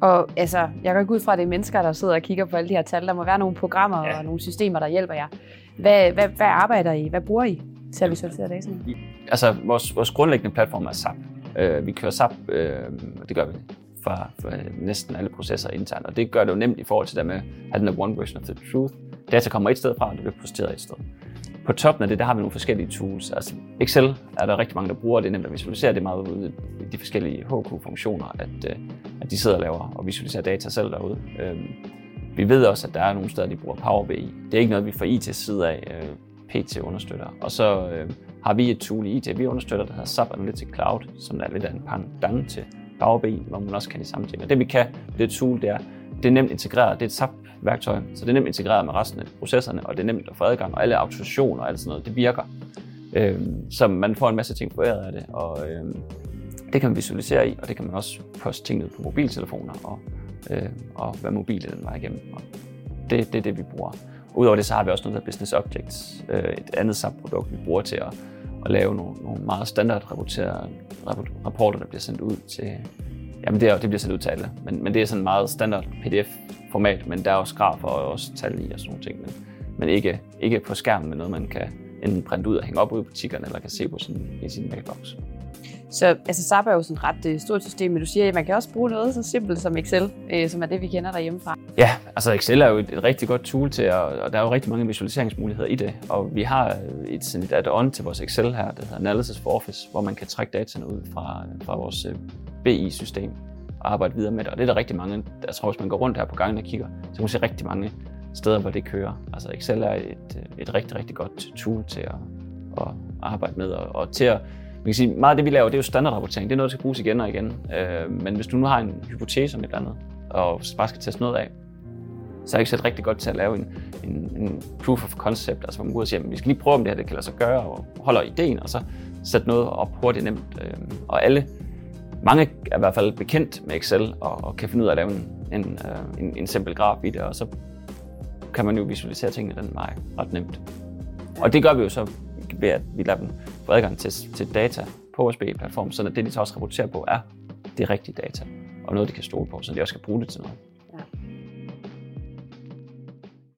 Og altså, jeg går ikke ud fra, at det er mennesker, der sidder og kigger på alle de her tal. Der må være nogle programmer ja. og nogle systemer, der hjælper jer. Hvad, hvad, hvad arbejder I? Hvad bruger I til at visualisere data? Altså, vores, vores grundlæggende platform er SAP. Uh, vi kører SAP, uh, det gør vi for, for næsten alle processer internt, og det gør det jo nemt i forhold til det med at have den der one version of the truth. Data kommer et sted fra, og det bliver posteret et sted. På toppen af det, der har vi nogle forskellige tools. Altså Excel er der rigtig mange, der bruger. Det er nemt at visualisere. Det er meget ude i de forskellige HQ-funktioner, at, øh, at de sidder og laver og visualiserer data selv derude. Øhm, vi ved også, at der er nogle steder, de bruger Power BI. Det er ikke noget, vi fra IT side af øh, PT understøtter. Og så øh, har vi et tool i IT, vi understøtter, der hedder SAP Analytics Cloud, som er lidt af en pendant til Power BI, hvor man også kan de samme ting. Og det vi kan med det tool, det er, det er nemt integreret. Det er et SAP-værktøj, så det er nemt integreret med resten af processerne, og det er nemt at få adgang, og alle autorisationer og alt sådan noget, det virker. Øhm, så man får en masse ting foræret af det, og øhm, det kan man visualisere i, og det kan man også poste ting ned på mobiltelefoner, og, øh, og hvad mobilen var igennem. Og det, det er det, vi bruger. Udover det, så har vi også noget der Business Objects, øh, et andet SAP-produkt, vi bruger til at, at lave nogle, nogle meget standardrapporterede rapporter, der bliver sendt ud til, jamen det, er, det bliver sendt ud til alle, men, men det er sådan meget standard PDF-format, men der er også grafer og også tal i og sådan nogle ting, men, men ikke, ikke på skærmen med noget, man kan enten printe ud og hænge op ude i butikkerne, eller kan se på sin, i sin mailbox. Så altså, SAP er jo sådan et ret øh, stort system, men du siger, at man kan også bruge noget så simpelt som Excel, øh, som er det, vi kender derhjemmefra. Ja, altså Excel er jo et, et rigtig godt tool til, at, og der er jo rigtig mange visualiseringsmuligheder i det. Og vi har øh, et, sådan et add-on til vores Excel her, der hedder Analysis for Office, hvor man kan trække dataene ud fra, fra vores øh, BI-system og arbejde videre med det. Og det er der rigtig mange, jeg tror, hvis man går rundt her på gangen og kigger, så kan man se rigtig mange steder, hvor det kører. Altså Excel er et, øh, et rigtig, rigtig godt tool til at, at arbejde med, og, og til at man kan sige, meget af det, vi laver, det er jo standardrapportering. Det er noget, der skal bruges igen og igen. Øh, men hvis du nu har en hypotese om et eller andet, og bare skal teste noget af, så er det ikke rigtig godt til at lave en, en, en proof of concept, altså hvor man går ud og siger, at vi skal lige prøve, om det her det kan lade sig gøre, og holder ideen, og så sætte noget op hurtigt nemt. Øh, og alle, mange er i hvert fald bekendt med Excel, og, og kan finde ud af at lave en, en, øh, en, en simpel graf i det, og så kan man jo visualisere tingene den vej ret nemt. Og det gør vi jo så ved, at vi lader dem få adgang til, til data på vores BI-platform, så det, de så også rapporterer på, er det rigtige data, og noget, de kan stole på, så de også kan bruge det til noget.